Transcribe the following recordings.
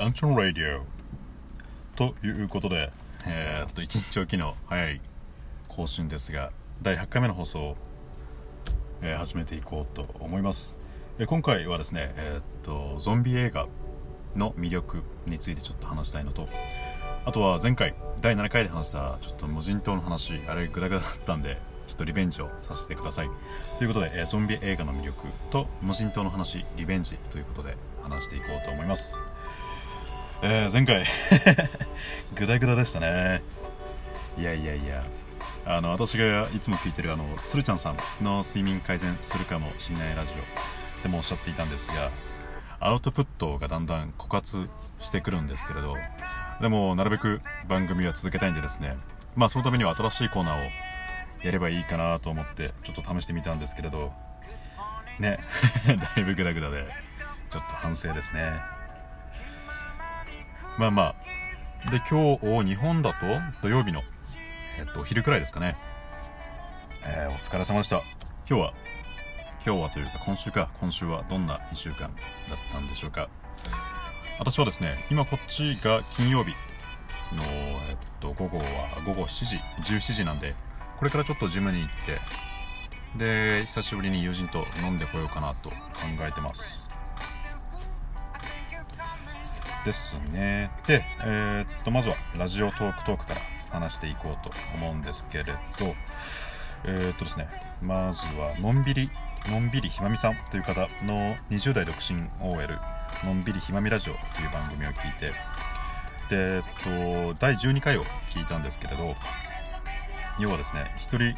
アンチョン・ラディオということで、えー、っと1日おきの早い更新ですが第8回目の放送を、えー、始めていこうと思います、えー、今回はですね、えー、っとゾンビ映画の魅力についてちょっと話したいのとあとは前回第7回で話したちょっと無人島の話あれグダグダだったんでちょっとリベンジをさせてください。ということで、えー、ゾンビ映画の魅力と無人島の話リベンジということで話していこうと思います。えー、前回。グダグダでしたね。いやいやいや。あの私がいつも聞いてるあの鶴ちゃんさんの睡眠改善するかもしれないラジオ。でもおっしゃっていたんですがアウトプットがだんだん枯渇してくるんですけれど。でもなるべく番組は続けたいんでですね。まあそのためには新しいコーナーをやればいいかなと思ってちょっと試してみたんですけれど。ね。だいぶグダグダでちょっと反省ですね。まあまあ。で今日日本だと？土曜日の。えっとお昼くらいですかね。えー、お疲れ様でした。今日は今日はというか今週か。今週はどんな1週間だったんでしょうか。私はですね今こっちが金曜日の、えっと、午後は午後7時17時なんでこれからちょっとジムに行ってで久しぶりに友人と飲んでこようかなと考えてます。ですねで、えー、っとまずはラジオトークトークから話していこうと思うんですけれどえー、っとですねまずはのんびりのんびりひまみさんという方の20代独身 OL のんびりひまみラジオという番組を聞いてで、えっと、第12回を聞いたんですけれど要はですね、一人、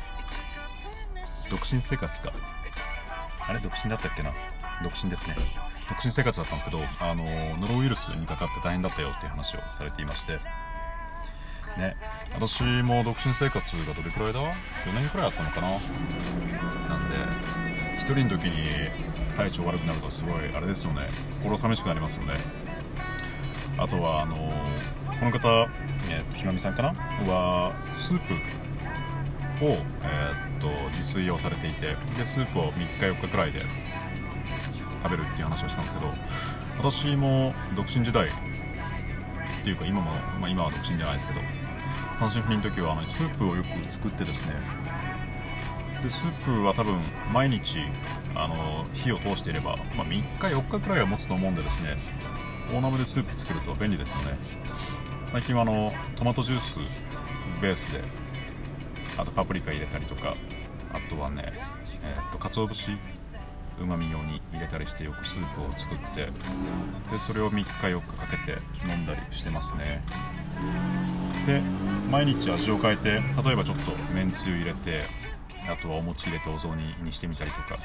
独身生活か。あれ独身だったっけな？独身ですね。独身生活だったんですけど、あの、ノロウイルスにかかって大変だったよっていう話をされていまして、ね、私も独身生活がどれくらいだ ?4 年くらいあったのかな？なんで、1人の時に体調悪くなるとすごい、あれですよね、心寂しくなりますよね。あとは、あの、この方、えー、ひまみさんかな？は、スープを、えー、っと自炊をされていてでスープを3日4日くらいで食べるっていう話をしたんですけど私も独身時代っていうか今も、まあ、今は独身じゃないですけど単身赴任の時はあのスープをよく作ってですねでスープは多分毎日あの火を通していれば、まあ、3日4日くらいは持つと思うんでですね大鍋でスープ作ると便利ですよね。最近はあのトマトジュースベースであとパプリカ入れたりとかあとはねえー、っと鰹節うまみ用に入れたりしてよくスープを作ってでそれを3日4日かけて飲んだりしてますね。で毎日味を変えて例えばちょっとめんつゆ入れてあとはお餅入れてお雑煮にしてみたりとか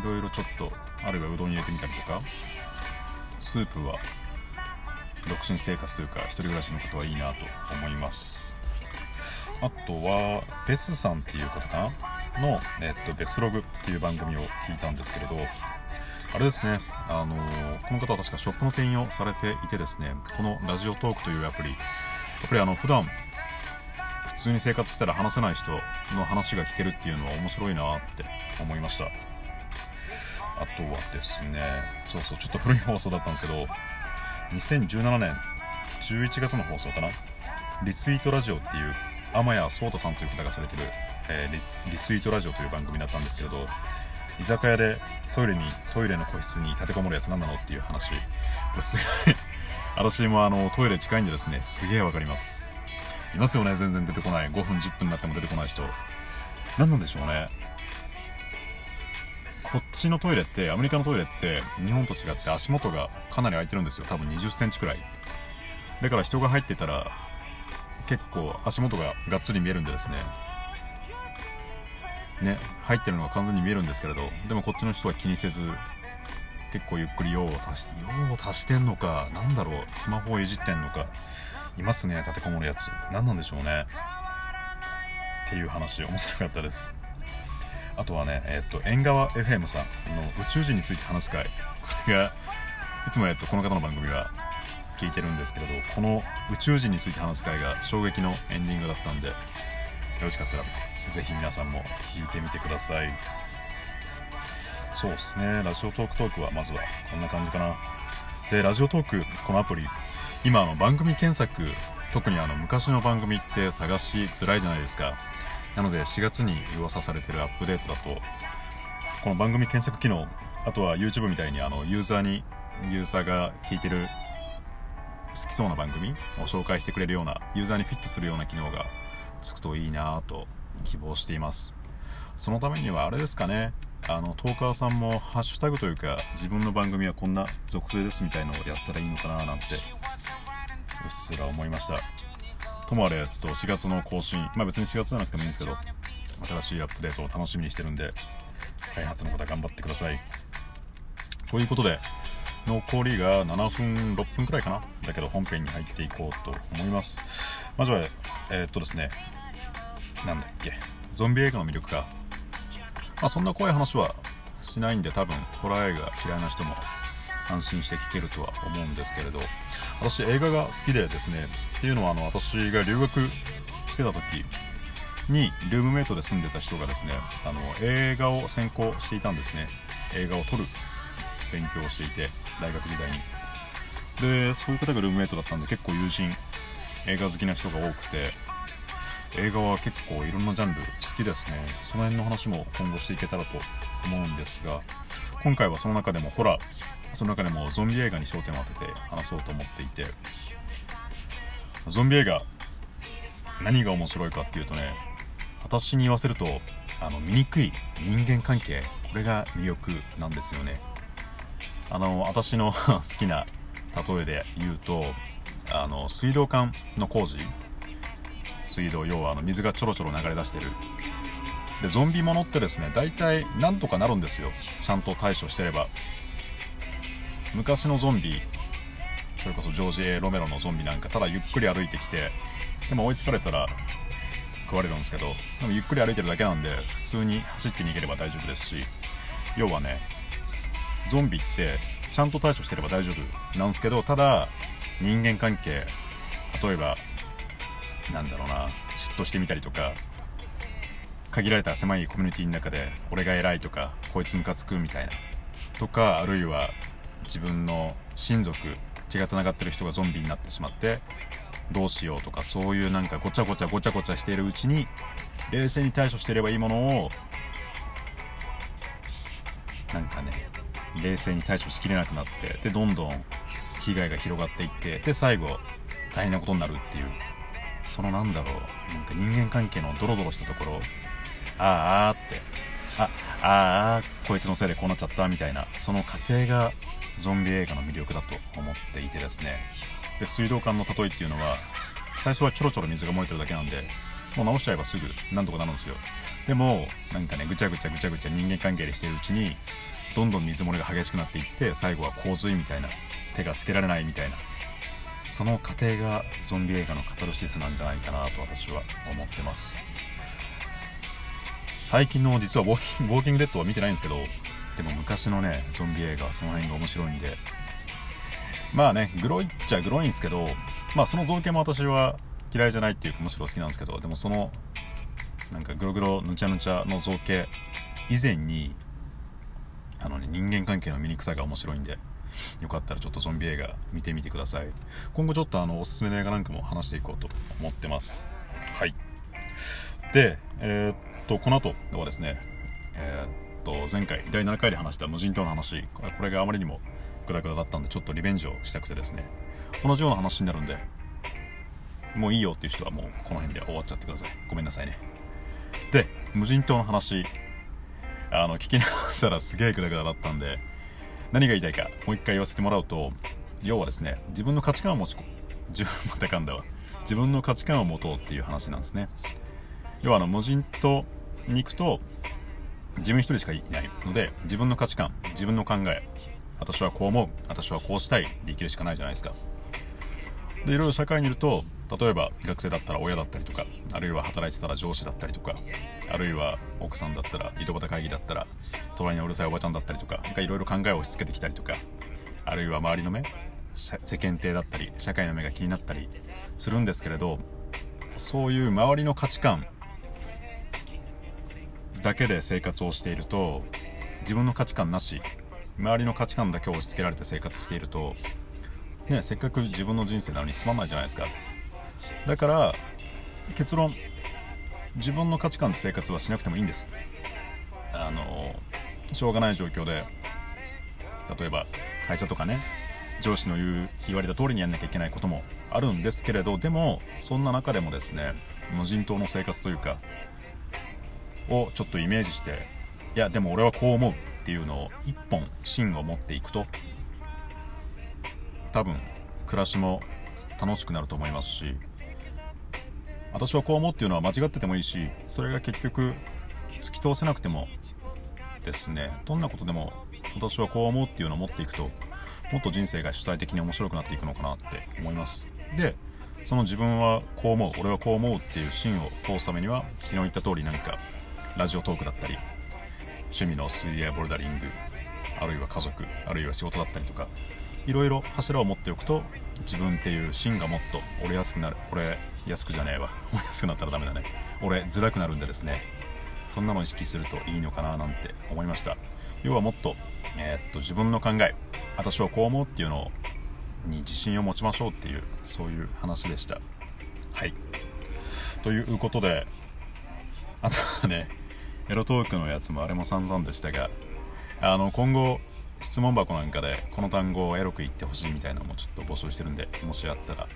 いろいろちょっとあるいはうどん入れてみたりとかスープは独身生活というか一人暮らしのことはいいなと思います。あとはベスさんっていう方かな？の、えっと、ベスログっていう番組を聞いたんですけれどあれですね、あの、この方は確かショップの店員をされていてですねこのラジオトークというアプリやっぱりあの普段普通に生活したら話せない人の話が聞けるっていうのは面白いなって思いました。あとはですねそうそうちょっと古い放送だったんですけど2017年11月の放送かな？リツイートラジオっていう天谷壮太さんという方がされてる、えー、リスイートラジオという番組だったんですけれど居酒屋でトイレにトイレの個室に立てこもるやつ何なのっていう話す。ご い私もあのトイレ近いんでですねすげえわかります。いますよね全然出てこない。5分10分になっても出てこない人。何なんでしょうね。こっちのトイレってアメリカのトイレって日本と違って足元がかなり空いてるんですよ。多分2 0センチくらい。だから人が入ってたら結構足元ががっつり見えるんでですね。ね入ってるのが完全に見えるんですけれどでもこっちの人は気にせず結構ゆっくり用を足して用を足してんのかなんだろうスマホをいじってんのかいますね立てこもるやつ。何なんでしょうね。っていう話面白かったです。あとはねえっと縁側 FM さんの宇宙人について話す会。これがいつもえっとこの方の番組は聞いてるんですけれどこの宇宙人について話す回が衝撃のエンディングだったんでろしかったらぜひ皆さんも聞いてみてください。そうですね。ラジオトークトークはまずはこんな感じかな。でラジオトークこのアプリ。今あの番組検索特にあの昔の番組って探しづらいじゃないですか。なので4月に噂されてるアップデートだとこの番組検索機能あとは YouTube みたいにあのユーザーにユーザーが聞いてる好きそうな番組を紹介してくれるようなユーザーにフィットするような機能がつくといいなと希望しています。そのためにはあれですかね。あのトーカーさんもハッシュタグというか自分の番組はこんな属性ですみたいのをやったらいいのかななんてうっすら思いました。ともあれ、えっと、4月の更新まあ別に4月じゃなくてもいいんですけど新しいアップデートを楽しみにしてるんで開発の方頑張ってください。ということで残りが7分6分くらいかな。だけど本編に入っていこうと思います。まずはえー、っとですねなんだっけゾンビ映画の魅力か。まあ、そんな怖い話はしないんで多分ホラー映画嫌いな人も安心して聞けるとは思うんですけれど。私映画が好きでですねっていうのはあの私が留学してた時にルームメイトで住んでた人がですねあの映画を専攻していたんですね。映画を撮る勉強をしていて大学時代に。でそういう方がルームメイトだったんで結構友人映画好きな人が多くて映画は結構いろんなジャンル好きですね。その辺の話も今後していけたらと思うんですが今回はその中でもホラーその中でもゾンビ映画に焦点を当てて話そうと思っていてゾンビ映画何が面白いかっていうとね私に言わせるとあの醜い人間関係これが魅力なんですよね。あの私の 好きな例えで言うとあの水道管の工事水道要はあの水がちょろちょろ流れ出してる。でゾンビものってですね大体なんとかなるんですよ。ちゃんと対処してれば。昔のゾンビそれこそジョージ・エロメロのゾンビなんかただゆっくり歩いてきてでも追いつかれたら食われるんですけどでもゆっくり歩いてるだけなんで普通に走って逃げれば大丈夫ですし。要はねゾンビってちゃんと対処してれば大丈夫なんですけどただ人間関係例えばなんだろうな嫉妬してみたりとか限られた狭いコミュニティの中で俺が偉いとかこいつムカつくみたいなとかあるいは自分の親族血がつながってる人がゾンビになってしまってどうしようとかそういうなんかごちゃごちゃごちゃごちゃしているうちに冷静に対処していればいいものをなんかね冷静に対処しきれなくなってでどんどん被害が広がっていってで最後大変なことになるっていう。そのなんだろう。なんか人間関係のドロドロしたところあああって。あああこいつのせいでこうなっちゃったみたいな。その過程がゾンビ映画の魅力だと思っていてですね。で水道管の例えっていうのは最初はちょろちょろ水が漏れてるだけなんでもう直しちゃえばすぐ何とかなるんですよ。でもなんかねぐちゃぐちゃぐちゃぐちゃ人間関係でしているうちにどんどん水漏れが激しくなっていって最後は洪水みたいな。手がつけられないみたいな。その過程がゾンビ映画のカタルシスなんじゃないかなと私は思ってます。最近の実はウォーキングデッドは見てないんですけどでも昔のねゾンビ映画その辺が面白いんで。まあねグロいっちゃグロいんですけどまあその造形も私は嫌いじゃないっていうかむしろ好きなんですけどでもそのなんかグログロぬちゃぬちゃの造形以前にあのね人間関係の醜さが面白いんで。よかったらちょっとゾンビ映画見てみてください。今後ちょっとあのおすすめの映画なんかも話していこうと思ってます。はい。でえー、っとこの後はですねえー、っと前回第7回で話した無人島の話。これがあまりにもグダグダだったんでちょっとリベンジをしたくてですね。同じような話になるんでもういいよっていう人はもうこの辺で終わっちゃってください。ごめんなさいね。で無人島の話。あの聞き直したらすげえグダグダだったんで何が言いたいかもう一回言わせてもらうと要はですね自分の価値観を持ち自分またかんだわ。自分の価値観を持とうっていう話なんですね。要はあの無人島に行くと自分一人しかいないので自分の価値観自分の考え私はこう思う私はこうしたいで生きるしかないじゃないですか。でいろいろ社会にいると例えば学生だったら親だったりとかあるいは働いてたら上司だったりとかあるいは奥さんだったら井戸端会議だったら隣にうるさいおばちゃんだったりとかいろいろ考えを押し付けてきたりとかあるいは周りの目世間体だったり社会の目が気になったりするんですけれどそういう周りの価値観だけで生活をしていると自分の価値観なし周りの価値観だけ押し付けられて生活しているとねせっかく自分の人生なのにつまんないじゃないですか。だから結論自分の価値観で生活はしなくてもいいんです。あのしょうがない状況で例えば会社とかね上司の言う言われた通りにやんなきゃいけないこともあるんですけれどでもそんな中でもですね無人島の生活というかをちょっとイメージしていやでも俺はこう思うっていうのを一本芯を持っていくと多分暮らしも楽しくなると思いますし私はこう思うっていうのは間違っててもいいしそれが結局突き通せなくてもですねどんなことでも私はこう思うっていうのを持っていくともっと人生が主体的に面白くなっていくのかなって思います。でその自分はこう思う俺はこう思うっていう芯を通すためには昨日言った通り何かラジオトークだったり趣味の水泳ボルダリングあるいは家族あるいは仕事だったりとかいろいろ柱を持っておくと自分っていう芯がもっと折れやすくなる。折れやすくじゃねえわ。折れやすくなったらダメだね。折れづらくなるんでですね。そんなのを意識するといいのかななんて思いました。要はもっと,、えー、っと自分の考え私はこう思うっていうのに自信を持ちましょうっていうそういう話でした。はい。ということであとはねエロトークのやつもあれも散々でしたがあの今後質問箱なんかでこの単語をエロく言ってほしいみたいなのもちょっと募集してるんでもしあったら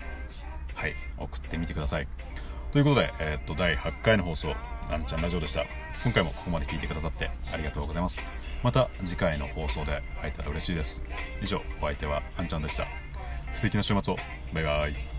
はい送ってみてください。ということで、えー、っと第8回の放送なんちゃんラジオでした。今回もここまで聞いてくださってありがとうございます。また次回の放送で会えたら嬉しいです。以上お相手はあんちゃんでした。素敵な週末を。バイバイ。